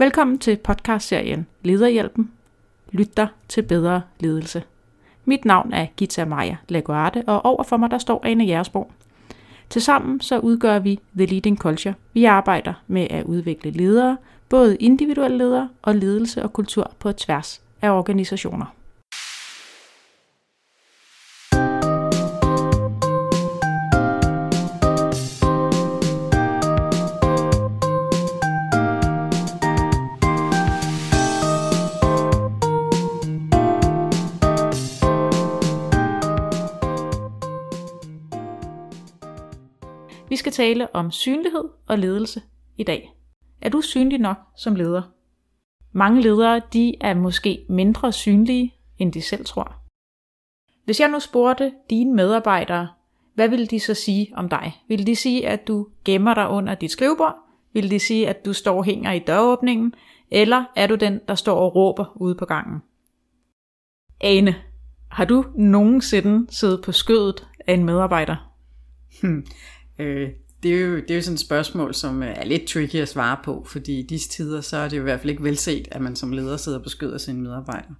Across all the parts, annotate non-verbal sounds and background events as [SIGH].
Velkommen til podcastserien Lederhjælpen. Lyt dig til bedre ledelse. Mit navn er Gita Maja Laguarte, og overfor mig der står Ane Jersborg. Tilsammen så udgør vi The Leading Culture. Vi arbejder med at udvikle ledere, både individuelle ledere og ledelse og kultur på tværs af organisationer. Tale om synlighed og ledelse i dag. Er du synlig nok som leder? Mange ledere de er måske mindre synlige, end de selv tror. Hvis jeg nu spurgte dine medarbejdere, hvad vil de så sige om dig? Vil de sige, at du gemmer dig under dit skrivebord? Vil de sige, at du står og hænger i døråbningen? Eller er du den, der står og råber ude på gangen? Ane, har du nogensinde siddet på skødet af en medarbejder? Hmm. Øh, det, er jo, det er jo sådan et spørgsmål, som øh, er lidt tricky at svare på, fordi i disse tider, så er det jo i hvert fald ikke velset, at man som leder sidder på beskyder af sine medarbejdere.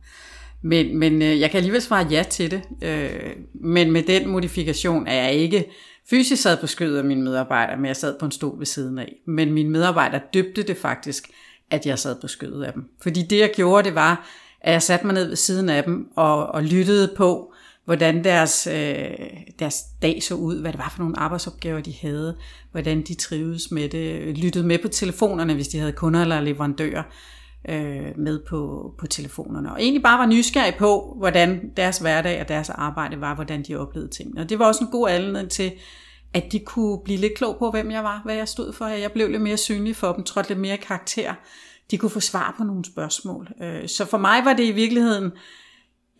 Men, men øh, jeg kan alligevel svare ja til det, øh, men med den modifikation er jeg ikke fysisk sad på skødet af mine medarbejdere, men jeg sad på en stol ved siden af. Men mine medarbejdere døbte det faktisk, at jeg sad på skødet af dem. Fordi det jeg gjorde, det var, at jeg satte mig ned ved siden af dem og, og lyttede på, hvordan deres, øh, deres dag så ud, hvad det var for nogle arbejdsopgaver, de havde, hvordan de trivedes med det, lyttede med på telefonerne, hvis de havde kunder eller leverandører øh, med på, på telefonerne. Og egentlig bare var nysgerrig på, hvordan deres hverdag og deres arbejde var, hvordan de oplevede tingene. Og det var også en god anledning til, at de kunne blive lidt klog på, hvem jeg var, hvad jeg stod for. Jeg blev lidt mere synlig for dem, trådte lidt mere karakter. De kunne få svar på nogle spørgsmål. Øh, så for mig var det i virkeligheden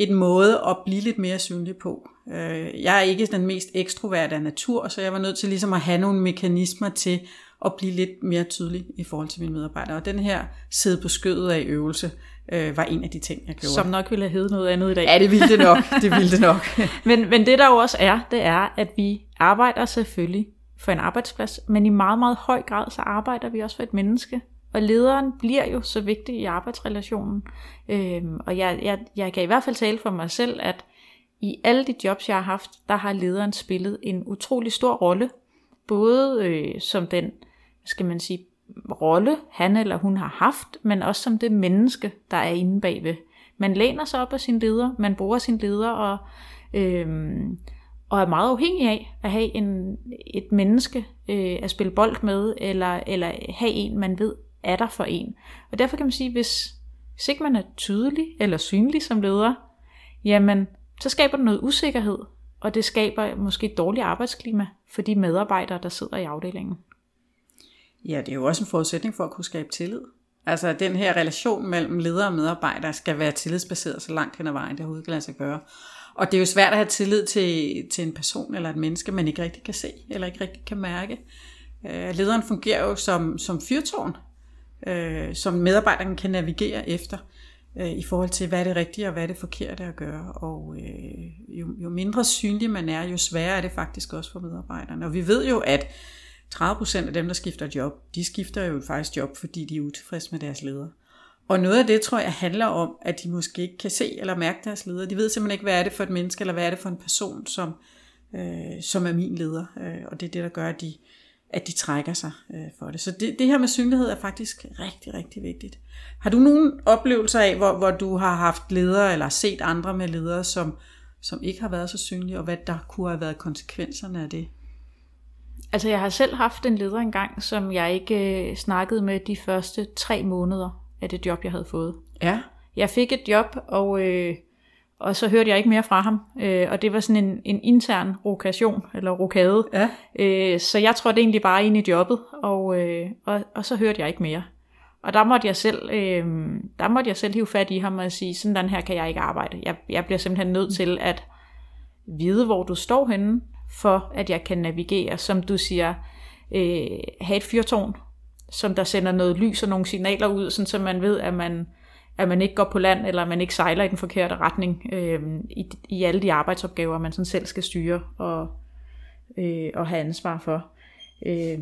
en måde at blive lidt mere synlig på. Øh, jeg er ikke den mest ekstroverte af natur, så jeg var nødt til ligesom at have nogle mekanismer til at blive lidt mere tydelig i forhold til mine medarbejdere. Og den her sidde på skødet af øvelse øh, var en af de ting, jeg gjorde. Som nok ville have heddet noget andet i dag. Ja, det ville det nok. Det ville det nok. [LAUGHS] men, men det der jo også er, det er, at vi arbejder selvfølgelig for en arbejdsplads, men i meget, meget høj grad, så arbejder vi også for et menneske. Og lederen bliver jo så vigtig i arbejdsrelationen. Øhm, og jeg, jeg, jeg kan i hvert fald tale for mig selv, at i alle de jobs, jeg har haft, der har lederen spillet en utrolig stor rolle. Både øh, som den, skal man sige, rolle han eller hun har haft, men også som det menneske, der er inde bagved. Man læner sig op af sin leder, man bruger sin leder og, øhm, og er meget afhængig af at have en, et menneske øh, at spille bold med, eller, eller have en, man ved er der for en. Og derfor kan man sige, hvis, hvis ikke man er tydelig eller synlig som leder, jamen så skaber det noget usikkerhed, og det skaber måske et dårligt arbejdsklima for de medarbejdere, der sidder i afdelingen. Ja, det er jo også en forudsætning for at kunne skabe tillid. Altså den her relation mellem leder og medarbejder skal være tillidsbaseret så langt hen ad vejen, det overhovedet kan lade sig gøre. Og det er jo svært at have tillid til, til en person eller et menneske, man ikke rigtig kan se eller ikke rigtig kan mærke. Øh, lederen fungerer jo som, som fyrtårn øh, som medarbejderne kan navigere efter øh, i forhold til, hvad er det rigtige og hvad er det forkerte at gøre. Og øh, jo, jo mindre synlig man er, jo sværere er det faktisk også for medarbejderne. Og vi ved jo, at 30% af dem, der skifter job, de skifter jo faktisk job, fordi de er utilfredse med deres leder. Og noget af det, tror jeg, handler om, at de måske ikke kan se eller mærke deres leder. De ved simpelthen ikke, hvad er det for et menneske, eller hvad er det for en person, som, øh, som er min leder. Øh, og det er det, der gør, at de, at de trækker sig øh, for det. Så det, det her med synlighed er faktisk rigtig, rigtig vigtigt. Har du nogle oplevelser af, hvor, hvor du har haft ledere, eller set andre med ledere, som, som ikke har været så synlige, og hvad der kunne have været konsekvenserne af det? Altså jeg har selv haft en leder engang, som jeg ikke øh, snakkede med de første tre måneder af det job, jeg havde fået. Ja. Jeg fik et job, og øh, og så hørte jeg ikke mere fra ham. Øh, og det var sådan en, en intern rokation, eller rokade. Ja. Øh, så jeg trådte egentlig bare ind i jobbet, og, øh, og, og så hørte jeg ikke mere. Og der måtte jeg selv, øh, der måtte jeg selv hive fat i ham og sige, sådan her kan jeg ikke arbejde. Jeg, jeg bliver simpelthen nødt til at vide, hvor du står henne, for at jeg kan navigere, som du siger, øh, have et fyrtårn, som der sender noget lys og nogle signaler ud, sådan så man ved, at man at man ikke går på land, eller man ikke sejler i den forkerte retning øh, i, i alle de arbejdsopgaver, man sådan selv skal styre og, øh, og have ansvar for. Øh.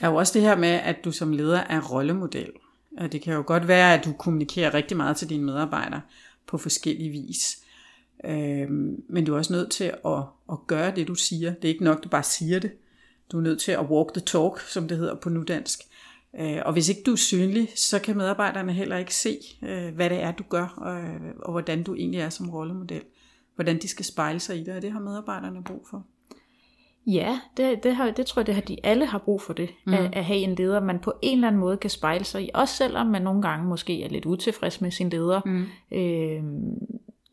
Der er jo også det her med, at du som leder er rollemodel. Og det kan jo godt være, at du kommunikerer rigtig meget til dine medarbejdere på forskellige vis. Øh, men du er også nødt til at, at gøre det, du siger. Det er ikke nok, du bare siger det. Du er nødt til at walk the talk, som det hedder på nudansk. Øh, og hvis ikke du er synlig, så kan medarbejderne heller ikke se, øh, hvad det er, du gør, og, og hvordan du egentlig er som rollemodel. Hvordan de skal spejle sig i det, og det har medarbejderne brug for. Ja, det, det, har, det tror jeg, det har de alle har brug for det, mm. at, at have en leder, man på en eller anden måde kan spejle sig i, også selvom man nogle gange måske er lidt utilfreds med sin leder. Mm. Øh,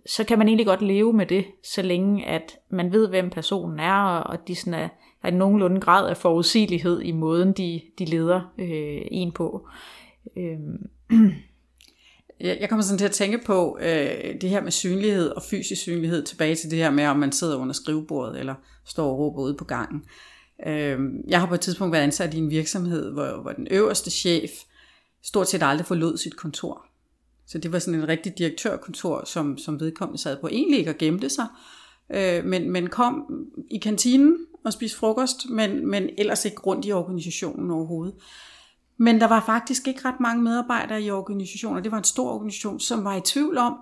så kan man egentlig godt leve med det, så længe at man ved, hvem personen er, og, og de sådan er, der at en nogenlunde grad af forudsigelighed i måden, de, de leder øh, en på. Øh. Jeg kommer sådan til at tænke på øh, det her med synlighed og fysisk synlighed, tilbage til det her med, om man sidder under skrivebordet eller står og råber ude på gangen. Øh, jeg har på et tidspunkt været ansat i en virksomhed, hvor, hvor den øverste chef stort set aldrig forlod sit kontor. Så det var sådan en rigtig direktørkontor, som, som vedkommende sad på. Egentlig ikke og gemte sig, øh, men, men kom i kantinen og spise frokost, men, men ellers ikke rundt i organisationen overhovedet. Men der var faktisk ikke ret mange medarbejdere i organisationen, og det var en stor organisation, som var i tvivl om,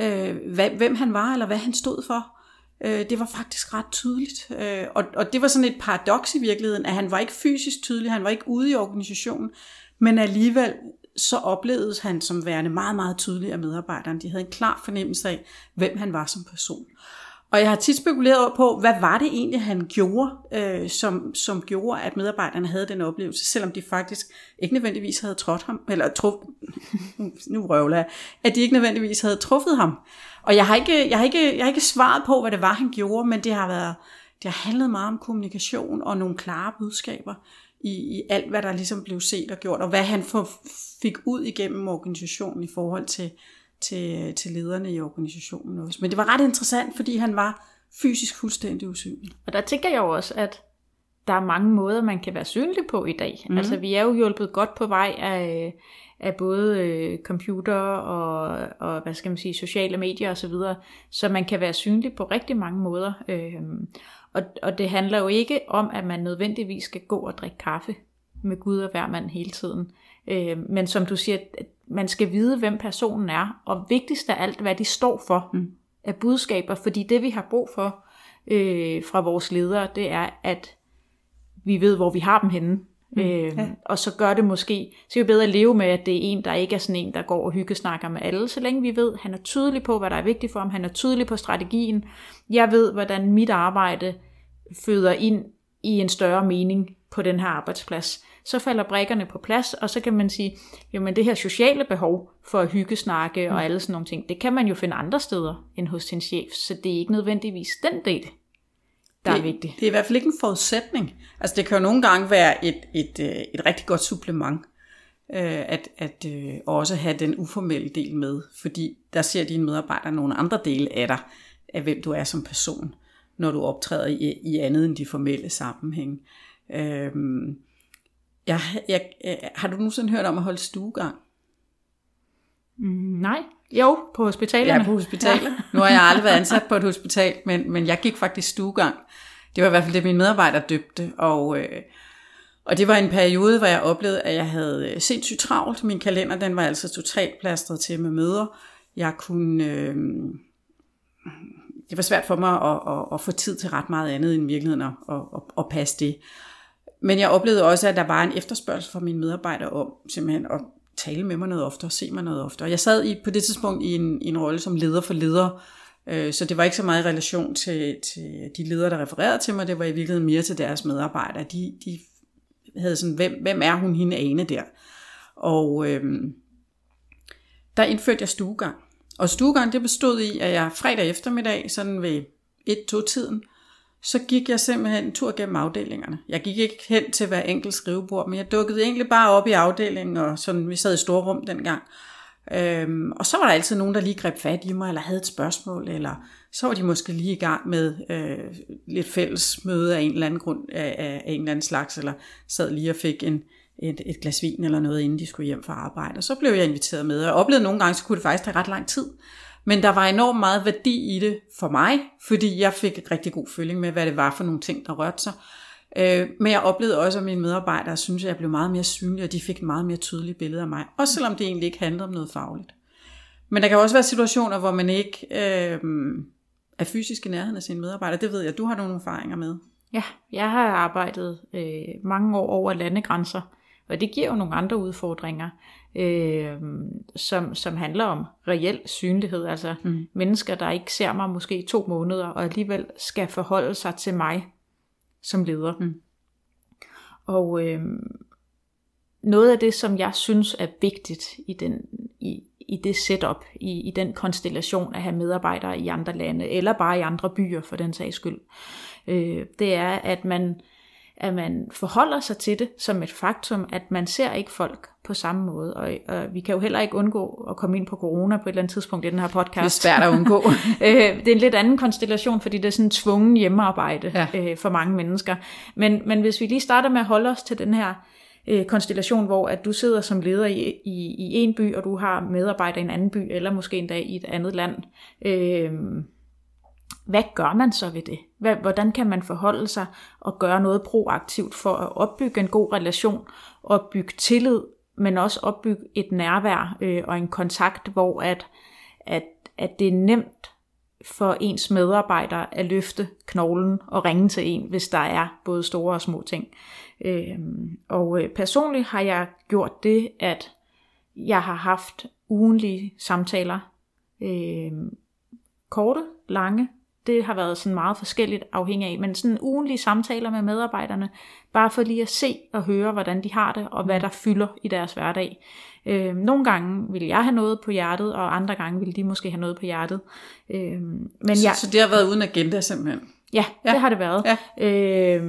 øh, hvad, hvem han var, eller hvad han stod for. Øh, det var faktisk ret tydeligt. Øh, og, og det var sådan et paradoks i virkeligheden, at han var ikke fysisk tydelig, han var ikke ude i organisationen, men alligevel så oplevedes han som værende meget, meget tydelig af medarbejderne. De havde en klar fornemmelse af, hvem han var som person. Og jeg har tit spekuleret på, hvad var det egentlig, han gjorde, øh, som, som gjorde, at medarbejderne havde den oplevelse, selvom de faktisk ikke nødvendigvis havde trådt ham, eller truff, [LAUGHS] nu røvler jeg, at de ikke nødvendigvis havde truffet ham. Og jeg har, ikke, jeg, har ikke, jeg har ikke svaret på, hvad det var, han gjorde, men det har været, det har handlet meget om kommunikation og nogle klare budskaber i, i alt, hvad der ligesom blev set og gjort, og hvad han for, fik ud igennem organisationen i forhold til, til, til lederne i organisationen også. Men det var ret interessant, fordi han var fysisk fuldstændig usynlig. Og der tænker jeg jo også, at der er mange måder, man kan være synlig på i dag. Mm. Altså, vi er jo hjulpet godt på vej af, af både øh, computer og, og, hvad skal man sige, sociale medier osv., så, videre, så man kan være synlig på rigtig mange måder. Øh, og, og det handler jo ikke om, at man nødvendigvis skal gå og drikke kaffe med Gud og hver mand hele tiden. Øh, men som du siger, man skal vide, hvem personen er, og vigtigst af alt, hvad de står for mm. af budskaber, fordi det vi har brug for øh, fra vores ledere, det er, at vi ved, hvor vi har dem henne. Mm. Øh, ja. Og så gør det måske, så er det bedre at leve med, at det er en, der ikke er sådan en, der går og hyggesnakker med alle, så længe vi ved, han er tydelig på, hvad der er vigtigt for ham, han er tydelig på strategien. Jeg ved, hvordan mit arbejde føder ind i en større mening på den her arbejdsplads så falder brækkerne på plads, og så kan man sige, jamen det her sociale behov for at hygge, snakke og mm. alle sådan nogle ting, det kan man jo finde andre steder end hos sin chef, så det er ikke nødvendigvis den del, der det, er vigtig. Det er i hvert fald ikke en forudsætning. Altså det kan jo nogle gange være et, et, øh, et rigtig godt supplement, øh, at, at øh, også have den uformelle del med, fordi der ser dine medarbejdere nogle andre dele af dig, af hvem du er som person, når du optræder i, i andet end de formelle sammenhæng. Øhm, jeg, jeg, jeg, har du nogensinde hørt om at holde stuegang? Mm, nej. Jo, på hospitalerne. Ja, på hospitalet. Ja. Nu har jeg aldrig været ansat [LAUGHS] på et hospital, men, men jeg gik faktisk stuegang. Det var i hvert fald det, mine medarbejdere døbte. Og, øh, og det var en periode, hvor jeg oplevede, at jeg havde sindssygt travlt. Min kalender den var altså totalt plastret til med møder. Jeg kunne... Øh, det var svært for mig at, at, at få tid til ret meget andet end virkeligheden at, at, at passe det. Men jeg oplevede også, at der var en efterspørgsel fra mine medarbejdere om simpelthen at tale med mig noget oftere, se mig noget oftere. Jeg sad i, på det tidspunkt i en, i en rolle som leder for ledere, øh, så det var ikke så meget i relation til, til de ledere, der refererede til mig, det var i virkeligheden mere til deres medarbejdere. De, de havde sådan, hvem, hvem er hun hende ane der? Og øh, der indførte jeg stuegang. Og stuegang det bestod i, at jeg fredag eftermiddag, sådan ved 1-2-tiden, så gik jeg simpelthen en tur gennem afdelingerne. Jeg gik ikke hen til hver enkelt skrivebord, men jeg dukkede egentlig bare op i afdelingen, og sådan, vi sad i store rum dengang. Øhm, og så var der altid nogen, der lige greb fat i mig, eller havde et spørgsmål, eller så var de måske lige i gang med øh, lidt fælles møde af en eller anden grund, af, af, af en eller anden slags, eller sad lige og fik en, et, et glas vin eller noget, inden de skulle hjem fra arbejde. Og så blev jeg inviteret med, og jeg oplevede nogle gange, så kunne det faktisk tage ret lang tid. Men der var enormt meget værdi i det for mig, fordi jeg fik et rigtig god føling med, hvad det var for nogle ting, der rørte sig. Øh, men jeg oplevede også, at mine medarbejdere synes, at jeg blev meget mere synlig, og de fik et meget mere tydeligt billede af mig. Også selvom det egentlig ikke handlede om noget fagligt. Men der kan også være situationer, hvor man ikke øh, er fysisk i nærheden af sine medarbejdere. Det ved jeg, du har nogle erfaringer med. Ja, jeg har arbejdet øh, mange år over landegrænser, og det giver jo nogle andre udfordringer, øh, som, som handler om reel synlighed. Altså mm. mennesker, der ikke ser mig måske i to måneder, og alligevel skal forholde sig til mig som leder. Mm. Og øh, noget af det, som jeg synes er vigtigt i den, i, i det setup, i, i den konstellation at have medarbejdere i andre lande, eller bare i andre byer for den sags skyld, øh, det er, at man, at man forholder sig til det som et faktum, at man ser ikke folk på samme måde. Og, og vi kan jo heller ikke undgå at komme ind på corona på et eller andet tidspunkt i den her podcast. Det er svært at undgå. [LAUGHS] øh, det er en lidt anden konstellation, fordi det er sådan tvungen hjemmearbejde ja. øh, for mange mennesker. Men, men hvis vi lige starter med at holde os til den her øh, konstellation, hvor at du sidder som leder i, i, i en by, og du har medarbejdere i en anden by, eller måske endda i et andet land. Øh, hvad gør man så ved det? Hvordan kan man forholde sig og gøre noget proaktivt for at opbygge en god relation, opbygge tillid, men også opbygge et nærvær øh, og en kontakt, hvor at, at, at det er nemt for ens medarbejdere at løfte knoglen og ringe til en, hvis der er både store og små ting. Øh, og øh, personligt har jeg gjort det, at jeg har haft ugenlige samtaler, øh, korte, lange, det har været sådan meget forskelligt afhængig af, men sådan ugenlige samtaler med medarbejderne, bare for lige at se og høre, hvordan de har det, og hvad der fylder i deres hverdag. Øh, nogle gange vil jeg have noget på hjertet, og andre gange vil de måske have noget på hjertet. Øh, men så, jeg, så det har været uden agenda simpelthen? Ja, ja. det har det været. Ja. Øh,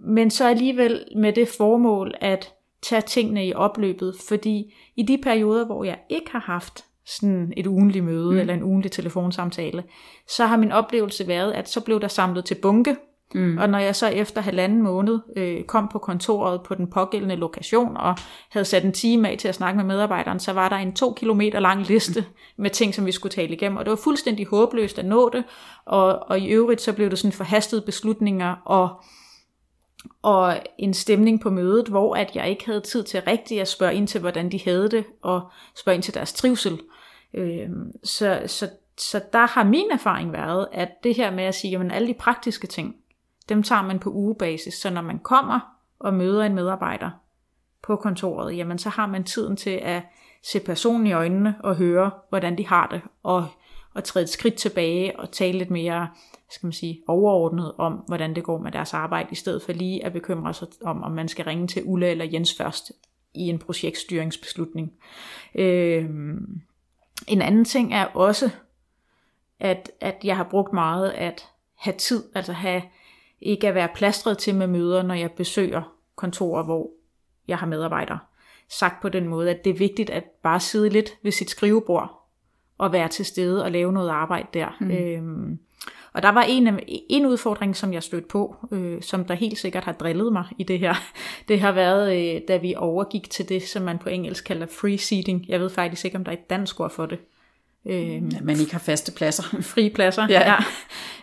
men så alligevel med det formål at tage tingene i opløbet, fordi i de perioder, hvor jeg ikke har haft sådan et ugenligt møde mm. eller en ugenlig telefonsamtale, så har min oplevelse været, at så blev der samlet til bunke, mm. og når jeg så efter halvanden måned øh, kom på kontoret på den pågældende lokation og havde sat en time af til at snakke med medarbejderen, så var der en to kilometer lang liste mm. med ting, som vi skulle tale igennem, og det var fuldstændig håbløst at nå det, og, og i øvrigt så blev det sådan forhastede beslutninger, og og en stemning på mødet, hvor at jeg ikke havde tid til rigtigt at spørge ind til, hvordan de havde det, og spørge ind til deres trivsel. Øh, så, så, så der har min erfaring været, at det her med at sige, at alle de praktiske ting, dem tager man på ugebasis. Så når man kommer og møder en medarbejder på kontoret, jamen så har man tiden til at se personen i øjnene og høre, hvordan de har det, og, og træde et skridt tilbage og tale lidt mere skal man sige, overordnet om, hvordan det går med deres arbejde, i stedet for lige at bekymre sig om, om man skal ringe til Ulla eller Jens først i en projektstyringsbeslutning. Øh, en anden ting er også, at, at jeg har brugt meget at have tid, altså have, ikke at være plastret til med møder, når jeg besøger kontorer, hvor jeg har medarbejdere. Sagt på den måde, at det er vigtigt at bare sidde lidt ved sit skrivebord og være til stede og lave noget arbejde der. Mm. Øhm, og der var en, en udfordring, som jeg stødte på, øh, som der helt sikkert har drillet mig i det her. [LAUGHS] Det har været, øh, da vi overgik til det, som man på engelsk kalder free seating. Jeg ved faktisk ikke, om der er et dansk ord for det. Øh, ja, man ikke har faste pladser. [LAUGHS] Frie pladser, ja.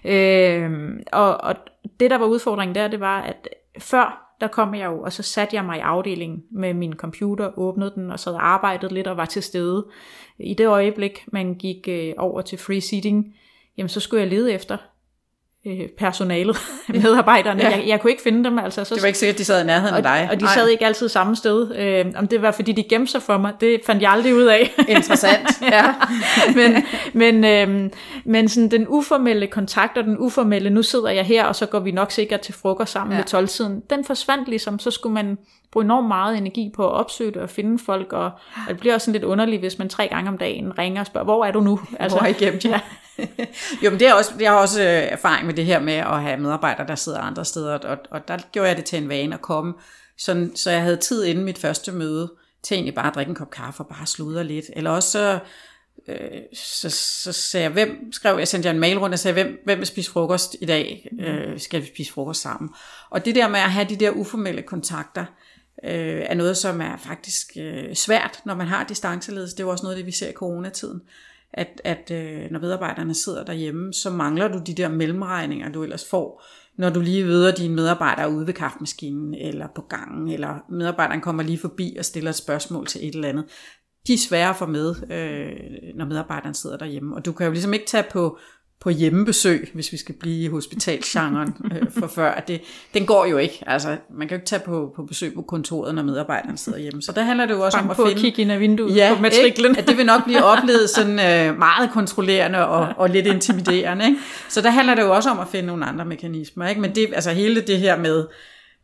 ja. Øh, og, og det, der var udfordringen der, det var, at før der kom jeg jo, og så satte jeg mig i afdelingen med min computer, åbnede den, og så arbejdede lidt og var til stede. I det øjeblik, man gik øh, over til free seating, jamen så skulle jeg lede efter øh, personalet, [LAUGHS] [LAUGHS] medarbejderne. Ja. Jeg, jeg kunne ikke finde dem. Altså, så, det var ikke sikkert, at de sad i nærheden og, af dig. Og de sad ikke altid samme sted. Øh, om det var, fordi de gemte sig for mig, det fandt jeg aldrig ud af. [LAUGHS] Interessant, ja. men men, øh, men sådan den uformelle kontakt og den uformelle, nu sidder jeg her, og så går vi nok sikkert til frokost sammen ja. ved 12-tiden, den forsvandt ligesom. Så skulle man bruge enormt meget energi på at opsøge det og finde folk, og, og det bliver også sådan lidt underligt, hvis man tre gange om dagen ringer og spørger, hvor er du nu? Altså, hvor er I gemt? Ja. [LAUGHS] jo, men det er også, jeg har også øh, erfaring med det her med at have medarbejdere, der sidder andre steder, og, og der gjorde jeg det til en vane at komme, sådan, så jeg havde tid inden mit første møde, til egentlig bare at drikke en kop kaffe og bare sludre lidt. Eller også så, øh, så, så sagde jeg, hvem skrev, jeg sendte jeg en mail rundt og sagde, hvem, hvem vil spise frokost i dag? Øh, skal vi spise frokost sammen? Og det der med at have de der uformelle kontakter, øh, er noget, som er faktisk øh, svært, når man har distanceledelse. Det er jo også noget af det, vi ser i coronatiden at, at øh, når medarbejderne sidder derhjemme, så mangler du de der mellemregninger, du ellers får når du lige møder dine medarbejdere ude ved kaffemaskinen, eller på gangen, eller medarbejderen kommer lige forbi og stiller et spørgsmål til et eller andet. De er svære at få med, øh, når medarbejderen sidder derhjemme. Og du kan jo ligesom ikke tage på på hjemmebesøg, hvis vi skal blive i hospitalsgenren øh, for før. At det, den går jo ikke. Altså, man kan jo ikke tage på, på besøg på kontoret, når medarbejderen sidder hjemme. Så der handler det jo også Bank om at på finde... at kigge ind ad vinduet ja, på matriklen. Ikke? At det vil nok blive oplevet sådan øh, meget kontrollerende og, og lidt intimiderende. Ikke? Så der handler det jo også om at finde nogle andre mekanismer. Ikke? Men det, altså hele det her med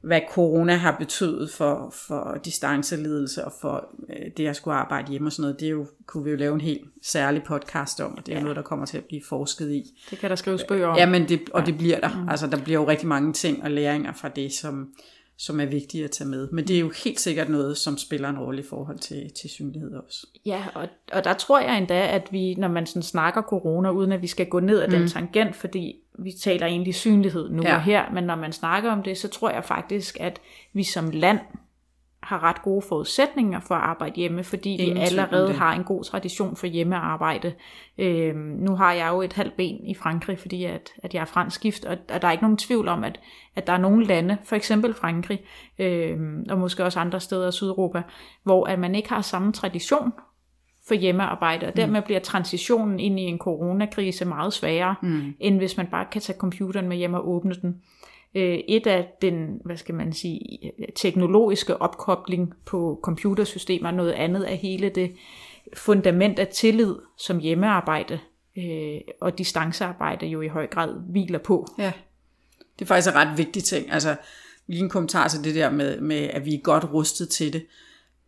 hvad corona har betydet for, for distanceledelse og for øh, det at skulle arbejde hjemme og sådan noget, det er jo, kunne vi jo lave en helt særlig podcast om, og det er ja. noget, der kommer til at blive forsket i. Det kan der skrives bøger om. Ja, men det, og det bliver der. Mm. Altså, der bliver jo rigtig mange ting og læringer fra det, som, som er vigtige at tage med. Men det er jo helt sikkert noget, som spiller en rolle i forhold til, til synlighed også. Ja, og, og der tror jeg endda, at vi, når man sådan snakker corona, uden at vi skal gå ned ad mm. den tangent, fordi vi taler egentlig synlighed nu ja. og her, men når man snakker om det, så tror jeg faktisk, at vi som land har ret gode forudsætninger for at arbejde hjemme, fordi Ingen vi allerede har en god tradition for hjemmearbejde. Øhm, nu har jeg jo et halvt ben i Frankrig, fordi at, at jeg er fransk gift, og, og der er ikke nogen tvivl om, at, at der er nogle lande, for eksempel Frankrig, øhm, og måske også andre steder i Sydeuropa, hvor at man ikke har samme tradition for hjemmearbejde, og dermed mm. bliver transitionen ind i en coronakrise meget sværere, mm. end hvis man bare kan tage computeren med hjem og åbne den. Øh, et af den, hvad skal man sige, teknologiske opkobling på computersystemer, noget andet er hele det fundament af tillid, som hjemmearbejde øh, og distancearbejde jo i høj grad hviler på. Ja, det er faktisk en ret vigtig ting. Altså, lige en kommentar til det der med, med at vi er godt rustet til det.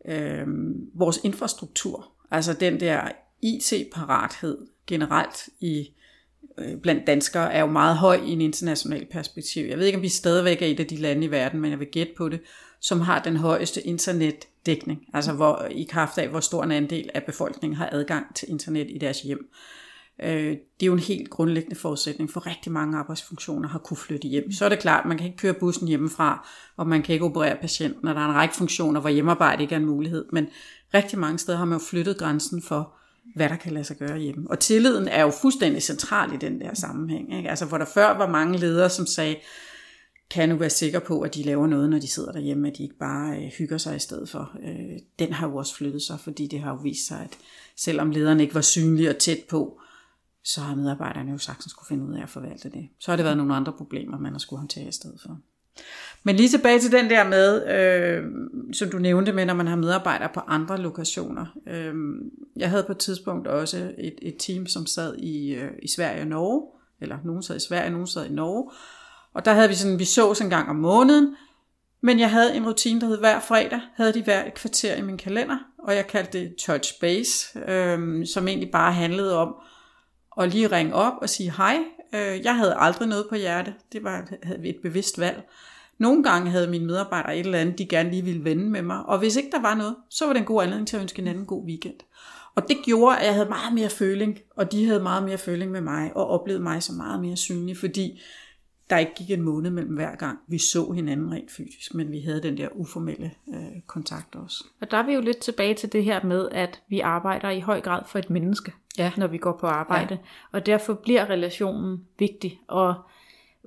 Øh, vores infrastruktur, altså den der IT-parathed generelt i Øh, blandt danskere er jo meget høj i en international perspektiv. Jeg ved ikke, om vi stadigvæk er et af de lande i verden, men jeg vil gætte på det, som har den højeste internetdækning. Altså hvor, i kraft af, hvor stor en andel af befolkningen har adgang til internet i deres hjem. Øh, det er jo en helt grundlæggende forudsætning for rigtig mange arbejdsfunktioner har kunne flytte hjem. Så er det klart, at man kan ikke køre bussen hjemmefra, og man kan ikke operere patienten, og der er en række funktioner, hvor hjemmearbejde ikke er en mulighed. Men rigtig mange steder har man jo flyttet grænsen for, hvad der kan lade sig gøre hjemme. Og tilliden er jo fuldstændig central i den der sammenhæng. Ikke? Altså hvor der før var mange ledere, som sagde, kan nu være sikker på, at de laver noget, når de sidder derhjemme, at de ikke bare øh, hygger sig i stedet for. Øh, den har jo også flyttet sig, fordi det har jo vist sig, at selvom lederen ikke var synlig og tæt på, så har medarbejderne jo sagtens skulle finde ud af at forvalte det. Så har det været nogle andre problemer, man har skulle håndtere i stedet for. Men lige tilbage til den der med, øh, som du nævnte med, når man har medarbejdere på andre lokationer. Øh, jeg havde på et tidspunkt også et, et team, som sad i, øh, i Sverige og Norge, eller nogen sad i Sverige, nogen sad i Norge. Og der havde vi sådan, vi så en gang om måneden, men jeg havde en rutine, der hed hver fredag, havde de hver et kvarter i min kalender, og jeg kaldte det touch base, øh, som egentlig bare handlede om at lige ringe op og sige hej. Øh, jeg havde aldrig noget på hjerte, det var havde et bevidst valg. Nogle gange havde mine medarbejdere et eller andet, de gerne lige ville vende med mig, og hvis ikke der var noget, så var det en god anledning til at ønske en god weekend. Og det gjorde, at jeg havde meget mere føling, og de havde meget mere føling med mig, og oplevede mig som meget mere synlig, fordi der ikke gik en måned mellem hver gang, vi så hinanden rent fysisk, men vi havde den der uformelle øh, kontakt også. Og der er vi jo lidt tilbage til det her med, at vi arbejder i høj grad for et menneske, ja. når vi går på arbejde. Ja. Og derfor bliver relationen vigtig. Og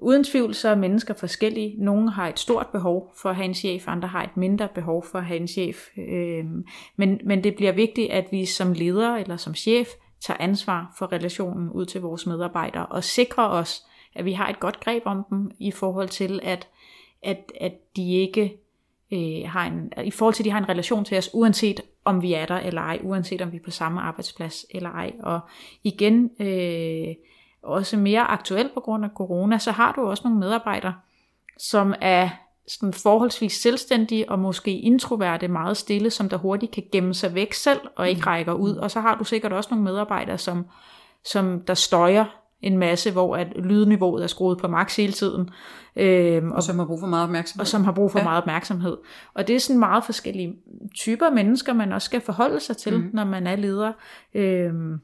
Uden tvivl så er mennesker forskellige. Nogle har et stort behov for at have en chef, andre har et mindre behov for at have en chef. Øhm, men, men det bliver vigtigt, at vi som leder eller som chef tager ansvar for relationen ud til vores medarbejdere og sikrer os, at vi har et godt greb om dem i forhold til, at, at, at de ikke øh, har en, i forhold til, at de har en relation til os, uanset om vi er der eller ej, uanset om vi er på samme arbejdsplads eller ej. Og igen, øh, også mere aktuelt på grund af corona, så har du også nogle medarbejdere, som er sådan forholdsvis selvstændige og måske introverte, meget stille, som der hurtigt kan gemme sig væk selv og ikke mm. rækker ud. Og så har du sikkert også nogle medarbejdere, som, som der støjer en masse, hvor at lydniveauet er skruet på max hele tiden. Øhm, og, og som har brug for meget opmærksomhed. Og som har brug for ja. meget opmærksomhed. Og det er sådan meget forskellige typer mennesker, man også skal forholde sig til, mm. når man er leder. Øhm,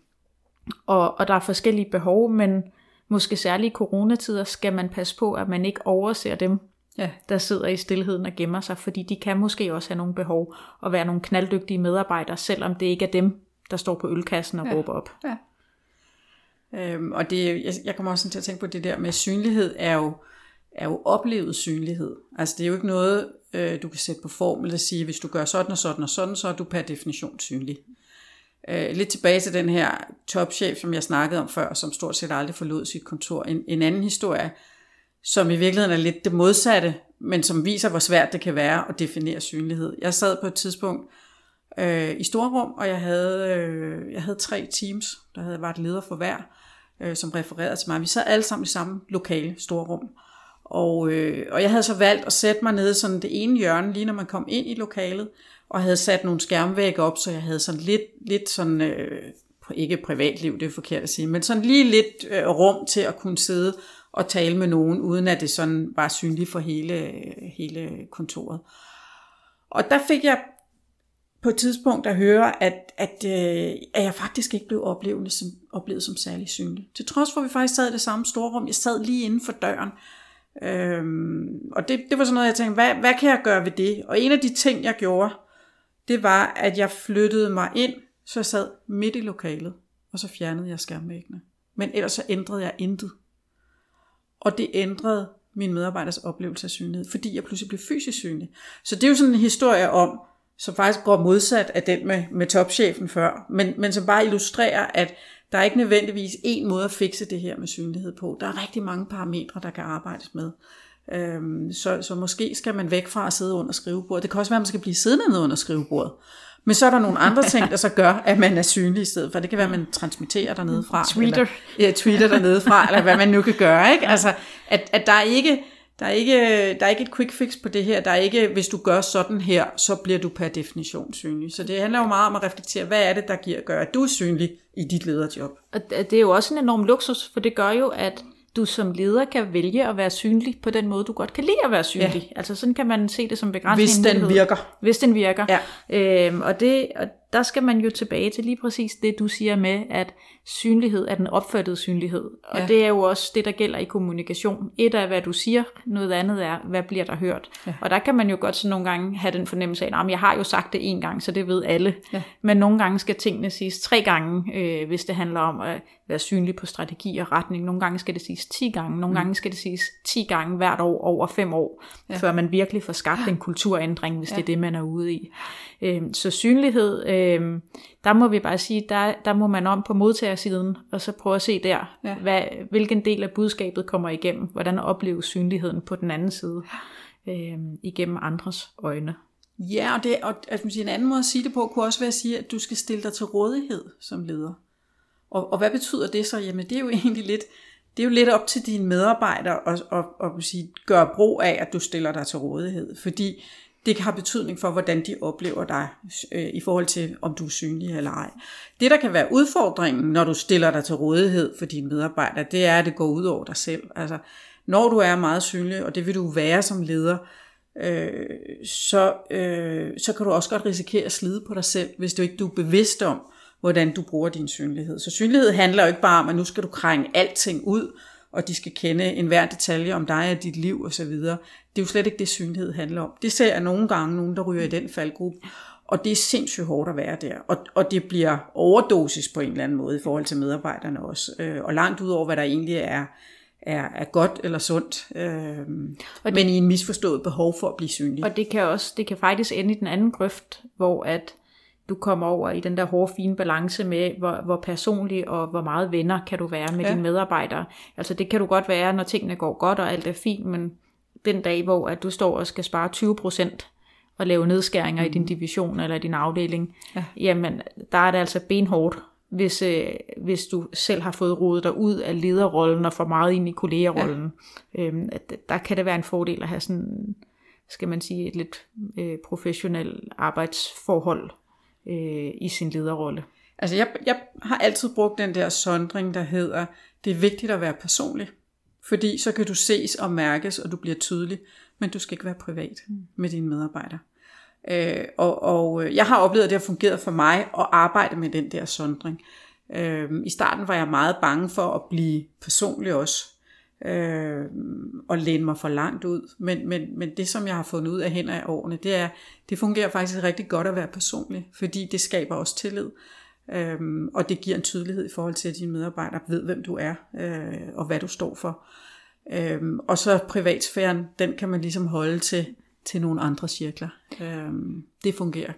og, og der er forskellige behov, men måske særligt i coronatider skal man passe på, at man ikke overser dem, ja. der sidder i stillheden og gemmer sig, fordi de kan måske også have nogle behov og være nogle knalddygtige medarbejdere, selvom det ikke er dem, der står på ølkassen og ja. råber op. Ja. Øhm, og det, jeg, jeg kommer også til at tænke på det der med synlighed, er jo er jo oplevet synlighed. Altså det er jo ikke noget, øh, du kan sætte på formel og sige, hvis du gør sådan og sådan og sådan, så er du per definition synlig. Øh, lidt tilbage til den her topchef, som jeg snakkede om før, som stort set aldrig forlod sit kontor. En, en anden historie, som i virkeligheden er lidt det modsatte, men som viser, hvor svært det kan være at definere synlighed. Jeg sad på et tidspunkt øh, i Storrum, og jeg havde, øh, jeg havde tre teams, der havde været leder for hver, øh, som refererede til mig. Vi sad alle sammen i samme lokale, Storrum. Og, øh, og jeg havde så valgt at sætte mig nede sådan det ene hjørne, lige når man kom ind i lokalet, og havde sat nogle skærmvægge op, så jeg havde sådan lidt, lidt sådan, øh, ikke privatliv, det er forkert at sige, men sådan lige lidt øh, rum til at kunne sidde og tale med nogen, uden at det sådan var synligt for hele, øh, hele kontoret. Og der fik jeg på et tidspunkt at høre, at, at, øh, at jeg faktisk ikke blev oplevet som, oplevet som særlig synlig. Til trods for, at vi faktisk sad i det samme storrum. Jeg sad lige inden for døren. Øhm, og det, det var sådan noget, jeg tænkte, hvad, hvad kan jeg gøre ved det? Og en af de ting, jeg gjorde, det var, at jeg flyttede mig ind, så jeg sad midt i lokalet, og så fjernede jeg skærmvæggene. Men ellers så ændrede jeg intet. Og det ændrede min medarbejders oplevelse af synlighed, fordi jeg pludselig blev fysisk synlig. Så det er jo sådan en historie om, som faktisk går modsat af den med, med topchefen før, men, men som bare illustrerer, at der er ikke nødvendigvis en måde at fikse det her med synlighed på. Der er rigtig mange parametre, der kan arbejdes med. Øhm, så, så måske skal man væk fra at sidde under skrivebordet. Det kan også være, at man skal blive siddende nede under skrivebordet. Men så er der nogle andre [LAUGHS] ting, der så gør, at man er synlig i stedet for. Det kan være, at man transmitterer dernede fra. Twitter. Eller, ja, tweeter dernede fra, eller hvad man nu kan gøre. Ikke? Altså, at, at der er ikke... Der er, ikke, der er ikke et quick fix på det her. Der er ikke, hvis du gør sådan her, så bliver du per definition synlig. Så det handler jo meget om at reflektere, hvad er det, der giver, gør, at du er synlig i dit lederjob. Og det er jo også en enorm luksus, for det gør jo, at du som leder kan vælge at være synlig på den måde, du godt kan lide at være synlig. Ja. Altså sådan kan man se det som begrænsning. Hvis den virker. Hvis den virker. Ja. Øhm, og, det, og der skal man jo tilbage til lige præcis det, du siger med, at synlighed er den opfattede synlighed. Og ja. det er jo også det, der gælder i kommunikation. Et er, hvad du siger, noget andet er, hvad bliver der hørt. Ja. Og der kan man jo godt så nogle gange have den fornemmelse af, at jeg har jo sagt det en gang, så det ved alle. Ja. Men nogle gange skal tingene siges tre gange, øh, hvis det handler om at være synlig på strategi og retning. Nogle gange skal det siges 10 gange, nogle mm. gange skal det siges 10 gange hvert år over fem år, ja. før man virkelig får skabt en kulturændring, hvis ja. det er det, man er ude i. Øh, så synlighed, øh, der må vi bare sige, der, der må man om på modtagersiden, og så prøve at se der, ja. hvad, hvilken del af budskabet kommer igennem, hvordan opleves synligheden på den anden side, øh, igennem andres øjne. Ja, og, det, og at man siger, en anden måde at sige det på, kunne også være at sige, at du skal stille dig til rådighed som leder. Og, og hvad betyder det så? Jamen det er jo [LAUGHS] egentlig lidt, det er jo lidt op til dine medarbejdere at, at, at, at sige, gøre brug af, at du stiller dig til rådighed. Fordi det har betydning for, hvordan de oplever dig øh, i forhold til, om du er synlig eller ej. Det, der kan være udfordringen, når du stiller dig til rådighed for dine medarbejdere, det er, at det går ud over dig selv. Altså, når du er meget synlig, og det vil du være som leder, øh, så, øh, så kan du også godt risikere at slide på dig selv, hvis du ikke du er bevidst om, hvordan du bruger din synlighed. Så synlighed handler jo ikke bare om, at nu skal du krænge alting ud, og de skal kende enhver detalje om dig og dit liv osv. Det er jo slet ikke det, synlighed handler om. Det ser jeg nogle gange, nogen der ryger i den faldgruppe, og det er sindssygt hårdt at være der. Og, og det bliver overdosis på en eller anden måde i forhold til medarbejderne også. Øh, og langt ud over, hvad der egentlig er, er, er godt eller sundt, øh, og det, men i en misforstået behov for at blive synlig. Og det kan også, det kan faktisk ende i den anden grøft, hvor at du kommer over i den der hårde, fine balance med, hvor, hvor personlig og hvor meget venner kan du være med ja. dine medarbejdere. Altså det kan du godt være, når tingene går godt og alt er fint, men den dag, hvor at du står og skal spare 20 procent og lave nedskæringer mm. i din mm. division eller din afdeling, ja. jamen der er det altså benhårdt, hvis, øh, hvis du selv har fået rodet dig ud af lederrollen og for meget ind i kollegerollen. Ja. Øhm, at, der kan det være en fordel at have sådan, skal man sige, et lidt øh, professionelt arbejdsforhold øh, i sin lederrolle. Altså jeg, jeg har altid brugt den der sondring, der hedder, det er vigtigt at være personlig, fordi så kan du ses og mærkes, og du bliver tydelig, men du skal ikke være privat mm. med dine medarbejdere. Øh, og, og øh, jeg har oplevet, at det har fungeret for mig at arbejde med den der sondring. Øh, I starten var jeg meget bange for at blive personlig også, øh, og læne mig for langt ud. Men, men, men det, som jeg har fundet ud af hen af årene, det er, det fungerer faktisk rigtig godt at være personlig, fordi det skaber også tillid. Øhm, og det giver en tydelighed i forhold til, at dine medarbejdere ved, hvem du er, øh, og hvad du står for. Øhm, og så privatsfæren, den kan man ligesom holde til, til nogle andre cirkler. Øhm, det fungerer.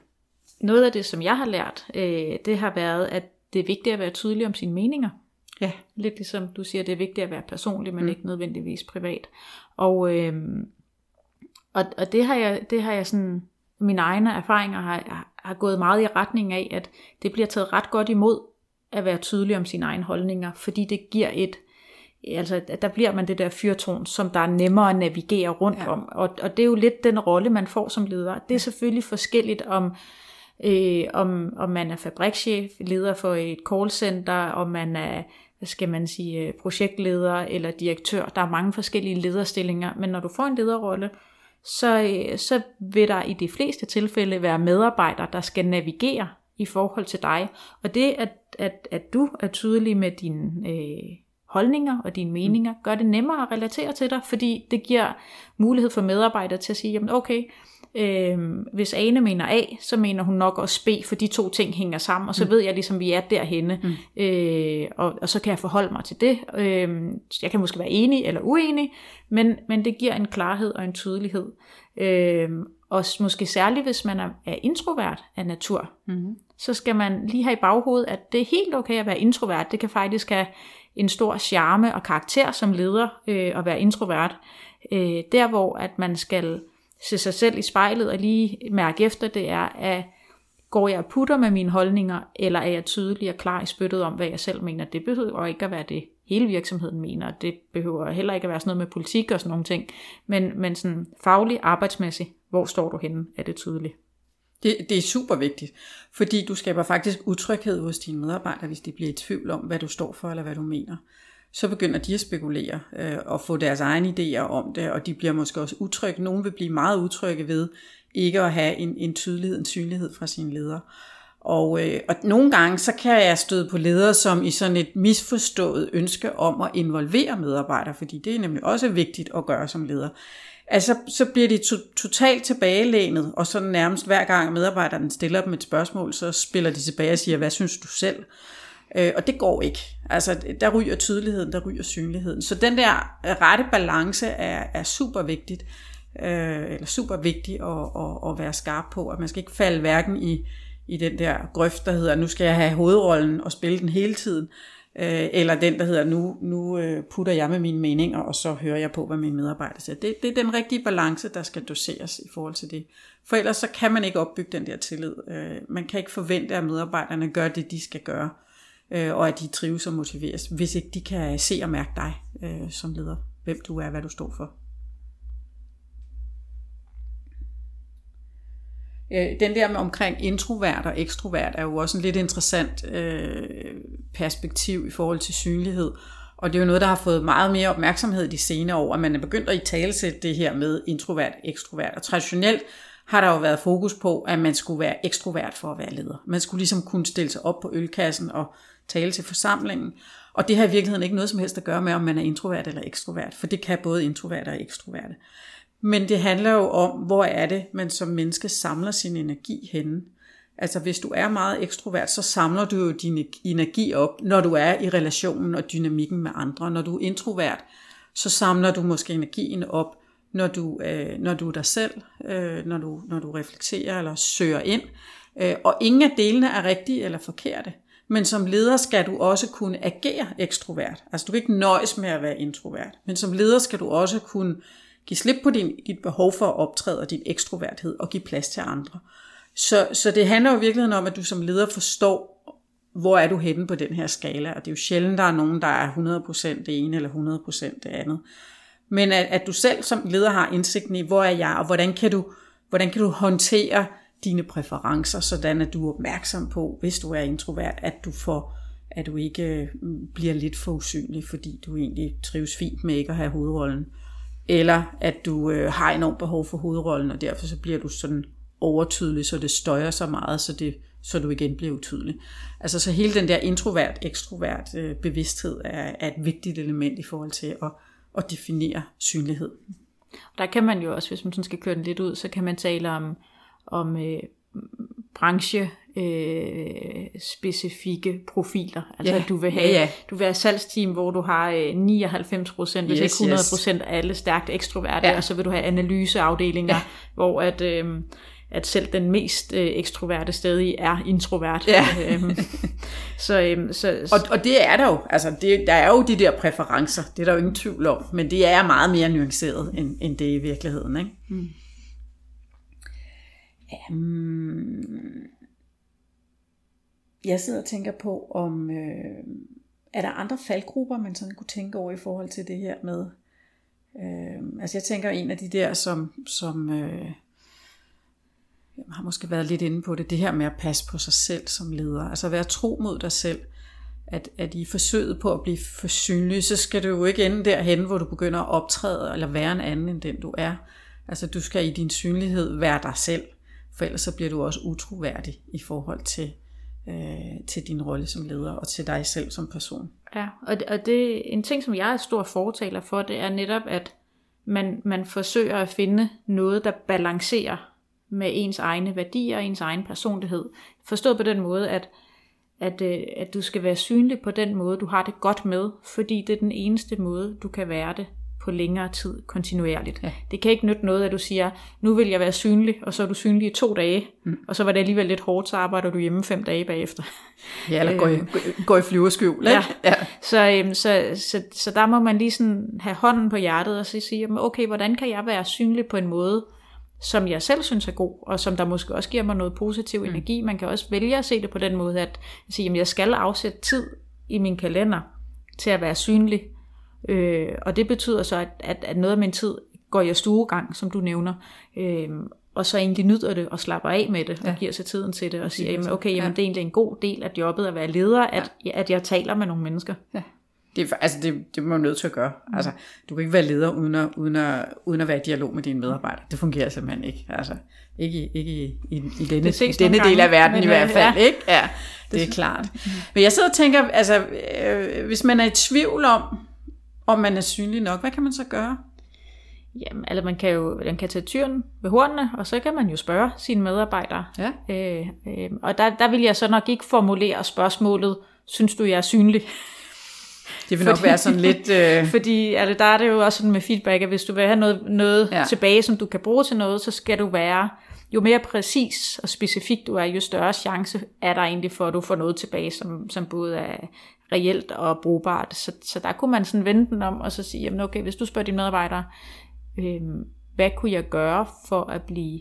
Noget af det, som jeg har lært, øh, det har været, at det er vigtigt at være tydelig om sine meninger. Ja. Lidt ligesom du siger, det er vigtigt at være personlig, men mm. ikke nødvendigvis privat. Og, øh, og, og det har jeg, det har jeg sådan, mine egne erfaringer har, har gået meget i retning af, at det bliver taget ret godt imod at være tydelig om sine egne holdninger, fordi det giver et, altså der bliver man det der fyrtårn, som der er nemmere at navigere rundt ja. om, og, og det er jo lidt den rolle, man får som leder. Det er selvfølgelig forskelligt om, øh, om, om man er fabrikschef, leder for et callcenter, om man er hvad skal man sige, øh, projektleder eller direktør. Der er mange forskellige lederstillinger, men når du får en lederrolle, så, øh, så vil der i de fleste tilfælde være medarbejdere, der skal navigere i forhold til dig. Og det, at, at, at du er tydelig med dine øh, holdninger og dine meninger, gør det nemmere at relatere til dig, fordi det giver mulighed for medarbejdere til at sige, jamen okay, Øh, hvis Ane mener A, så mener hun nok også B, for de to ting hænger sammen, og så mm. ved jeg ligesom, vi er derhenne, mm. øh, og, og så kan jeg forholde mig til det. Øh, jeg kan måske være enig eller uenig, men, men det giver en klarhed og en tydelighed. Øh, og måske særligt, hvis man er, er introvert af natur, mm. så skal man lige have i baghovedet, at det er helt okay at være introvert. Det kan faktisk have en stor charme og karakter som leder øh, at være introvert. Øh, der hvor at man skal se sig selv i spejlet og lige mærke efter, det er, at går jeg og putter med mine holdninger, eller er jeg tydelig og klar i spyttet om, hvad jeg selv mener. Det behøver ikke at være det, hele virksomheden mener. Det behøver heller ikke at være sådan noget med politik og sådan nogle ting. Men, men sådan faglig, arbejdsmæssigt, hvor står du henne, er det tydeligt. Det, det er super vigtigt, fordi du skaber faktisk utryghed hos dine medarbejdere, hvis de bliver i tvivl om, hvad du står for, eller hvad du mener så begynder de at spekulere øh, og få deres egne idéer om det, og de bliver måske også utrygge. Nogle vil blive meget utrygge ved ikke at have en, en tydelighed, en synlighed fra sine ledere. Og, øh, og nogle gange, så kan jeg støde på ledere, som i sådan et misforstået ønske om at involvere medarbejdere, fordi det er nemlig også vigtigt at gøre som leder. Altså, så bliver de to- totalt tilbagelænet, og så nærmest hver gang medarbejderen stiller dem et spørgsmål, så spiller de tilbage og siger, hvad synes du selv? Øh, og det går ikke. Altså, der ryger tydeligheden, der ryger synligheden. Så den der øh, rette balance er, er super vigtigt, øh, eller super vigtigt at, at, at være skarp på, at man skal ikke falde hverken i, i den der grøft, der hedder, nu skal jeg have hovedrollen og spille den hele tiden, øh, eller den, der hedder, nu, nu øh, putter jeg med mine meninger, og så hører jeg på, hvad mine medarbejdere siger. Det, det er den rigtige balance, der skal doseres i forhold til det. For ellers så kan man ikke opbygge den der tillid. Øh, man kan ikke forvente, at medarbejderne gør det, de skal gøre øh, øh, og at de trives og motiveres, hvis ikke de kan se og mærke dig øh, som leder, hvem du er, hvad du står for. Øh, den der med omkring introvert og ekstrovert er jo også en lidt interessant øh, perspektiv i forhold til synlighed. Og det er jo noget, der har fået meget mere opmærksomhed de senere år, at man er begyndt at i talesætte det her med introvert ekstrovert. Og traditionelt har der jo været fokus på, at man skulle være ekstrovert for at være leder. Man skulle ligesom kunne stille sig op på ølkassen og tale til forsamlingen. Og det har i virkeligheden ikke noget som helst at gøre med, om man er introvert eller ekstrovert, for det kan både introvert og ekstroverte. Men det handler jo om, hvor er det, man som menneske samler sin energi henne. Altså hvis du er meget ekstrovert, så samler du jo din energi op, når du er i relationen og dynamikken med andre. Når du er introvert, så samler du måske energien op, når du, øh, når du er dig selv, øh, når, du, når du reflekterer eller søger ind. Øh, og ingen af delene er rigtige eller forkerte. Men som leder skal du også kunne agere ekstrovert. Altså du kan ikke nøjes med at være introvert. Men som leder skal du også kunne give slip på din, dit behov for at optræde og din ekstroverthed og give plads til andre. Så, så det handler jo virkelig om, at du som leder forstår, hvor er du henne på den her skala. Og det er jo sjældent, der er nogen, der er 100% det ene eller 100% det andet. Men at, at du selv som leder har indsigten i, hvor er jeg, og hvordan kan du, hvordan kan du håndtere dine præferencer, sådan at du er opmærksom på, hvis du er introvert, at du får at du ikke mm, bliver lidt for usynlig, fordi du egentlig trives fint med ikke at have hovedrollen. Eller at du øh, har enormt behov for hovedrollen, og derfor så bliver du sådan overtydelig, så det støjer så meget, så, det, så du igen bliver utydelig. Altså så hele den der introvert-ekstrovert øh, bevidsthed er, er et vigtigt element i forhold til at, at definere synlighed. Der kan man jo også, hvis man sådan skal køre den lidt ud, så kan man tale om om øh, branche øh, specifikke profiler. Altså at du vil have, ja, ja. du vil have salgsteam, hvor du har øh, 99 procent, hvis Yes, ikke 100 procent af alle stærkt ekstroverte, Ja. og så vil du have analyseafdelinger, Ja. hvor at, øh, at selv den mest øh, ekstroverte stadig er introvert. Ja. Øhm, [LAUGHS] så, øh, så, Og, og det er der jo. Altså, det, der er jo de der præferencer. Det er der jo ingen tvivl om. Men det er meget mere nuanceret, end, end det i virkeligheden. Ikke? Mm. Um, jeg sidder og tænker på, om øh, er der andre faldgrupper, man sådan kunne tænke over i forhold til det her med... Øh, altså jeg tænker en af de der, som, som øh, jeg har måske været lidt inde på det, det her med at passe på sig selv som leder. Altså være tro mod dig selv. At, at i forsøget på at blive for synlig, så skal du jo ikke ende derhen, hvor du begynder at optræde eller være en anden end den du er. Altså du skal i din synlighed være dig selv, for ellers så bliver du også utroværdig i forhold til, øh, til din rolle som leder og til dig selv som person. Ja, og det, og det en ting, som jeg er stor fortaler for, det er netop, at man, man forsøger at finde noget, der balancerer med ens egne værdier og ens egen personlighed. Forstået på den måde, at, at, øh, at du skal være synlig på den måde, du har det godt med, fordi det er den eneste måde, du kan være det på længere tid kontinuerligt. Ja. Det kan ikke nytte noget, at du siger, nu vil jeg være synlig, og så er du synlig i to dage, mm. og så var det alligevel lidt hårdt, så arbejder du hjemme fem dage bagefter. [LAUGHS] Ja, eller gå i, gå i flyverskjul. Ja. Ja. Så, øhm, så, så, så der må man lige sådan have hånden på hjertet og så sige, jamen, okay, hvordan kan jeg være synlig på en måde, som jeg selv synes er god, og som der måske også giver mig noget positiv mm. energi. Man kan også vælge at se det på den måde, at sige, jamen, jeg skal afsætte tid i min kalender til at være synlig. Øh, og det betyder så, at, at, at noget af min tid går jeg stuegang, som du nævner, øh, og så egentlig nyder det og slapper af med det, ja. og giver sig tiden til det, og siger, jamen, okay, jamen, Ja. det er egentlig en god del af jobbet at være leder, at, ja. at jeg taler med nogle mennesker. Ja. Det, er, altså det, det må man nødt til at gøre. Altså, du kan ikke være leder uden at, uden, at, uden at være i dialog med dine medarbejdere. Det fungerer simpelthen ikke. Altså, ikke, i- ikke i, i, i denne, Det i denne del af verden i hvert øh, fald. ja. Ikke? Ja, det er klart. Men jeg sidder og tænker, altså, øh, hvis man er i tvivl om, om man er synlig nok, hvad kan man så gøre? Jamen, altså man kan jo man kan tage tyren ved hornene, og så kan man jo spørge sine medarbejdere. Ja. Øh, øh, og der, der vil jeg så nok ikke formulere spørgsmålet, synes du, jeg er synlig? Det vil nok være sådan lidt... Øh, [LAUGHS] Fordi altså, der er det jo også sådan med feedback, at hvis du vil have noget, noget ja. tilbage, som du kan bruge til noget, så skal du være, jo mere præcis og specifik du er, jo større chance er der egentlig for, at du får noget tilbage, som, som både er reelt og brugbart. Så, så der kunne man sådan vende den om, og så sige, jamen okay, hvis du spørger dine medarbejdere, øhm, hvad kunne jeg gøre for at blive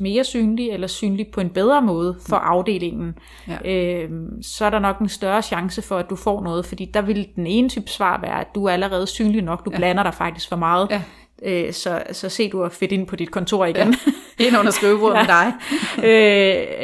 mere synlig eller synlig på en bedre måde for afdelingen, Ja. øhm, så er der nok en større chance for, at du får noget, fordi der vil den ene type svar være, at du er allerede synlig nok, du ja. blander dig faktisk for meget, Ja. øh, så, så se du at fedt ind på dit kontor igen. [LAUGHS] ind under skrivebordet ja. med dig.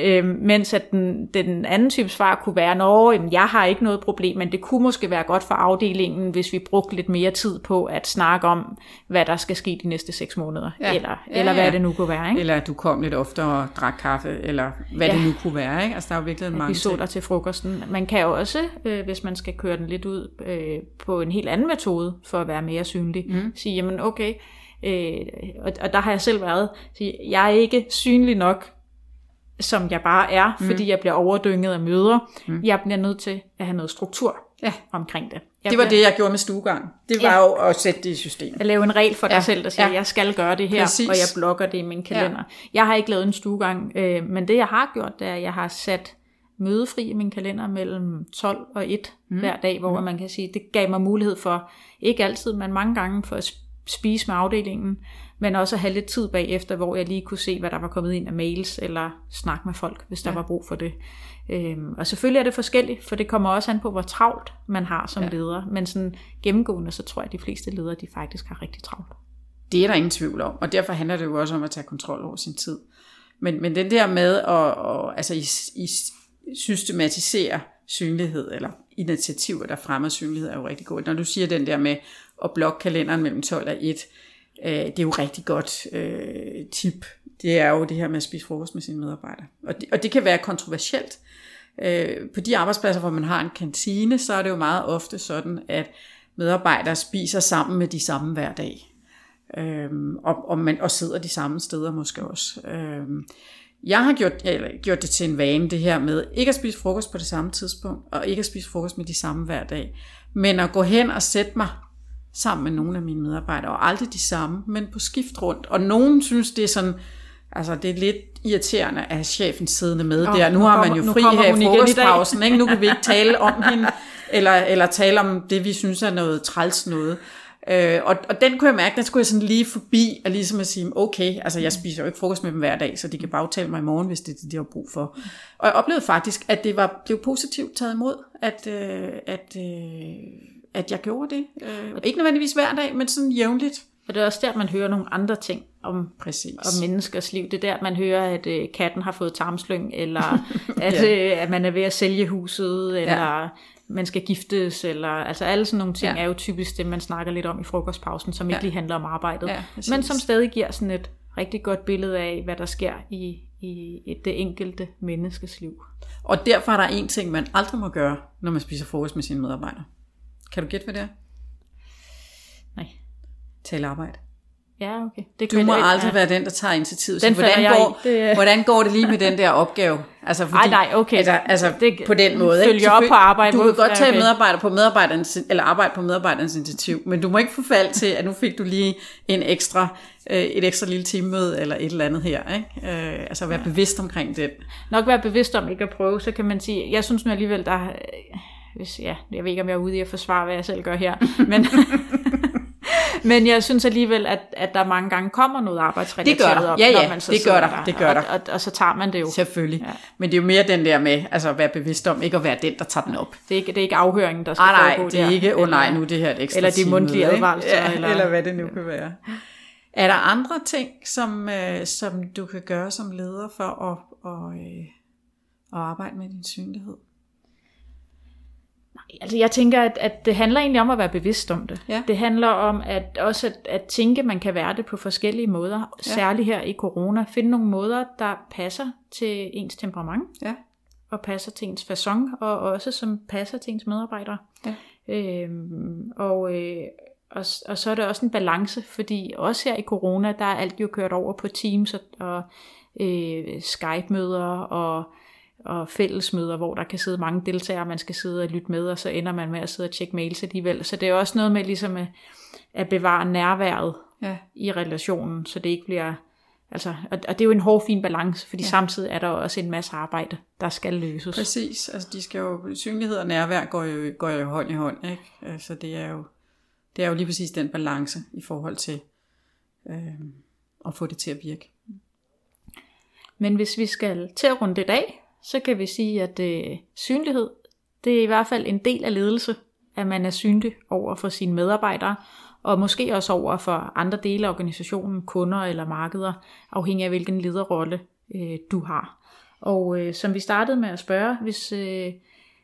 øh, øh, mens at den, den anden type svar kunne være, nå, jamen, jeg har ikke noget problem, men det kunne måske være godt for afdelingen, hvis vi brugte lidt mere tid på at snakke om, hvad der skal ske de næste seks måneder, Ja. eller, Ja, eller hvad ja. det nu kunne være. Ikke? Eller at du kom lidt oftere og drak kaffe, eller hvad ja. Det nu kunne være. Ikke? Altså, der er jo virkelig mange vi så ting. der til frokosten. Man kan jo også, øh, hvis man skal køre den lidt ud øh, på en helt anden metode, for at være mere synlig, mm. sige, jamen okay, øh, og, og der har jeg selv været, sige, jeg er ikke synlig nok, som jeg bare er, mm. fordi jeg bliver overdynget af møder. Mm. Jeg bliver nødt til at have noget struktur Ja. omkring det. Jeg Det var bliver- det, jeg gjorde med stuegang. Det var Ja. jo at sætte det i system. at lave en regel for dig Ja, selv, der siger, ja. jeg skal gøre det her, Præcis. og jeg blokker det i min kalender. Ja. Jeg har ikke lavet en stuegang, øh, men det jeg har gjort, det er, at jeg har sat mødefri i min kalender mellem 12 og 1 mm. hver dag, hvor mm. man kan sige, det gav mig mulighed for, ikke altid, men mange gange for at spise med afdelingen, men også at have lidt tid bagefter, hvor jeg lige kunne se, hvad der var kommet ind af mails, eller snakke med folk, hvis der ja. var brug for det. Øhm, og selvfølgelig er det forskelligt, for det kommer også an på, hvor travlt man har som ja. leder. Men sådan gennemgående, så tror jeg, at de fleste ledere, de faktisk har rigtig travlt. Det er der ingen tvivl om, og derfor handler det jo også om at tage kontrol over sin tid. Men, men den der med at, at altså i, i systematisere synlighed, eller initiativer, der fremmer synlighed, er jo rigtig godt. Når du siger den der med at blokke kalenderen mellem 12 og 1, øh, det er jo rigtig godt øh, tip. Det er jo det her med at spise frokost med sine medarbejdere. Og det, og det kan være kontroversielt. Øh, på de arbejdspladser, hvor man har en kantine, så er det jo meget ofte sådan, at medarbejdere spiser sammen med de samme hver dag. Øhm, og, og, man, og sidder de samme steder måske også. Øhm, Jeg har gjort, eller, gjort det til en vane, det her med ikke at spise frokost på det samme tidspunkt, og ikke at spise frokost med de samme hver dag, men at gå hen og sætte mig sammen med nogle af mine medarbejdere, og aldrig de samme, men på skift rundt. Og nogen synes, det er sådan, altså det er lidt irriterende at have chefen siddende med oh, der. Nu, nu har man jo fri her i frokostpausen, ikke? nu kan vi ikke tale om hende, eller, eller tale om det, vi synes er noget træls noget. Øh, og, og den kunne jeg mærke, den skulle jeg sådan lige forbi, og ligesom at sige, okay, altså jeg spiser jo ikke frokost med dem hver dag, så de kan bare tale mig i morgen, hvis det er det, de har brug for. Og jeg oplevede faktisk, at det var blev positivt taget imod, at, øh, at, øh, at jeg gjorde det. Øh, ikke nødvendigvis hver dag, men sådan jævnligt. Og det er også der, man hører nogle andre ting om, Præcis. om menneskers liv. Det er der, man hører, at øh, katten har fået tarmslyng, eller [LAUGHS] at, ja. øh, at man er ved at sælge huset, eller ja. man skal giftes, eller altså alle sådan nogle ting ja. er jo typisk det, man snakker lidt om i frokostpausen, som ikke ja. lige handler om arbejdet, ja, men som stadig giver sådan et rigtig godt billede af, hvad der sker i, i det enkelte menneskes liv. Og derfor er der en ting, man aldrig må gøre, når man spiser frokost med sine medarbejdere. Kan du gætte, hvad det er? Nej. Tale arbejde. Ja, okay. Det du må ikke, aldrig ja. være den, der tager initiativet. Den hvordan, går, det, hvordan går det lige med den der opgave? Altså, fordi, Ej, nej, okay. Altså, altså det, på den måde. Følge ikke? op på arbejde. Du kan godt tage okay. medarbejder på medarbejderens, eller arbejde på medarbejderens initiativ, men du må ikke forfalde til, at nu fik du lige en ekstra, øh, et ekstra lille timemøde, eller et eller andet her. Ikke? Øh, altså være ja. bevidst omkring den. Nok være bevidst om ikke at prøve, så kan man sige, jeg synes nu alligevel, der hvis, ja, jeg ved ikke, om jeg er ude i at forsvare, hvad jeg selv gør her, [LAUGHS] men, [LAUGHS] men jeg synes alligevel, at, at der mange gange kommer noget arbejdsrelateret det gør der. op, ja, ja, når man så det gør der, det gør der. Og, og, og, så tager man det jo. Selvfølgelig. Ja. Men det er jo mere den der med, altså at være bevidst om, ikke at være den, der tager den op. Det er ikke, det er ikke afhøringen, der skal ah, nej, foregå det er ikke, åh oh, nej, nu er det her et ekstra Eller de mundtlige advarsler. Ja, eller, eller hvad det nu kan være. Er der andre ting, som, øh, som du kan gøre som leder for at, og, øh, at arbejde med din synlighed? Altså jeg tænker, at, at det handler egentlig om at være bevidst om det. Ja. Det handler om at også at, at tænke, at man kan være det på forskellige måder. Ja. Særligt her i corona. Finde nogle måder, der passer til ens temperament. Ja. Og passer til ens façon. Og også som passer til ens medarbejdere. Ja. Øhm, og, øh, og, og så er det også en balance, fordi også her i corona, der er alt jo kørt over på Teams og, og øh, Skype-møder og og fællesmøder, hvor der kan sidde mange deltagere, man skal sidde og lytte med, og så ender man med at sidde og tjekke mails alligevel. Så det er også noget med ligesom at, at bevare nærværet ja. i relationen, så det ikke bliver... Altså, og, og det er jo en hård, fin balance, fordi ja. samtidig er der også en masse arbejde, der skal løses. Præcis, altså de skal jo, synlighed og nærvær går jo, går jo hånd i hånd, ikke? Altså det er jo, det er jo lige præcis den balance i forhold til øh, at få det til at virke. Men hvis vi skal til at runde det af, så kan vi sige, at øh, synlighed, det er i hvert fald en del af ledelse, at man er synlig over for sine medarbejdere, og måske også over for andre dele af organisationen, kunder eller markeder, afhængig af hvilken lederrolle øh, du har. Og øh, som vi startede med at spørge, hvis, øh,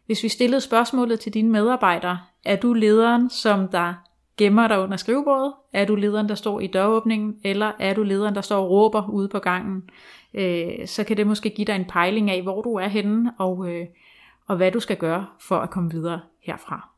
hvis vi stillede spørgsmålet til dine medarbejdere, er du lederen, som der gemmer dig under skrivebordet? Er du lederen, der står i døråbningen? Eller er du lederen, der står og råber ude på gangen? Øh, så kan det måske give dig en pejling af, hvor du er henne, og, øh, og hvad du skal gøre for at komme videre herfra.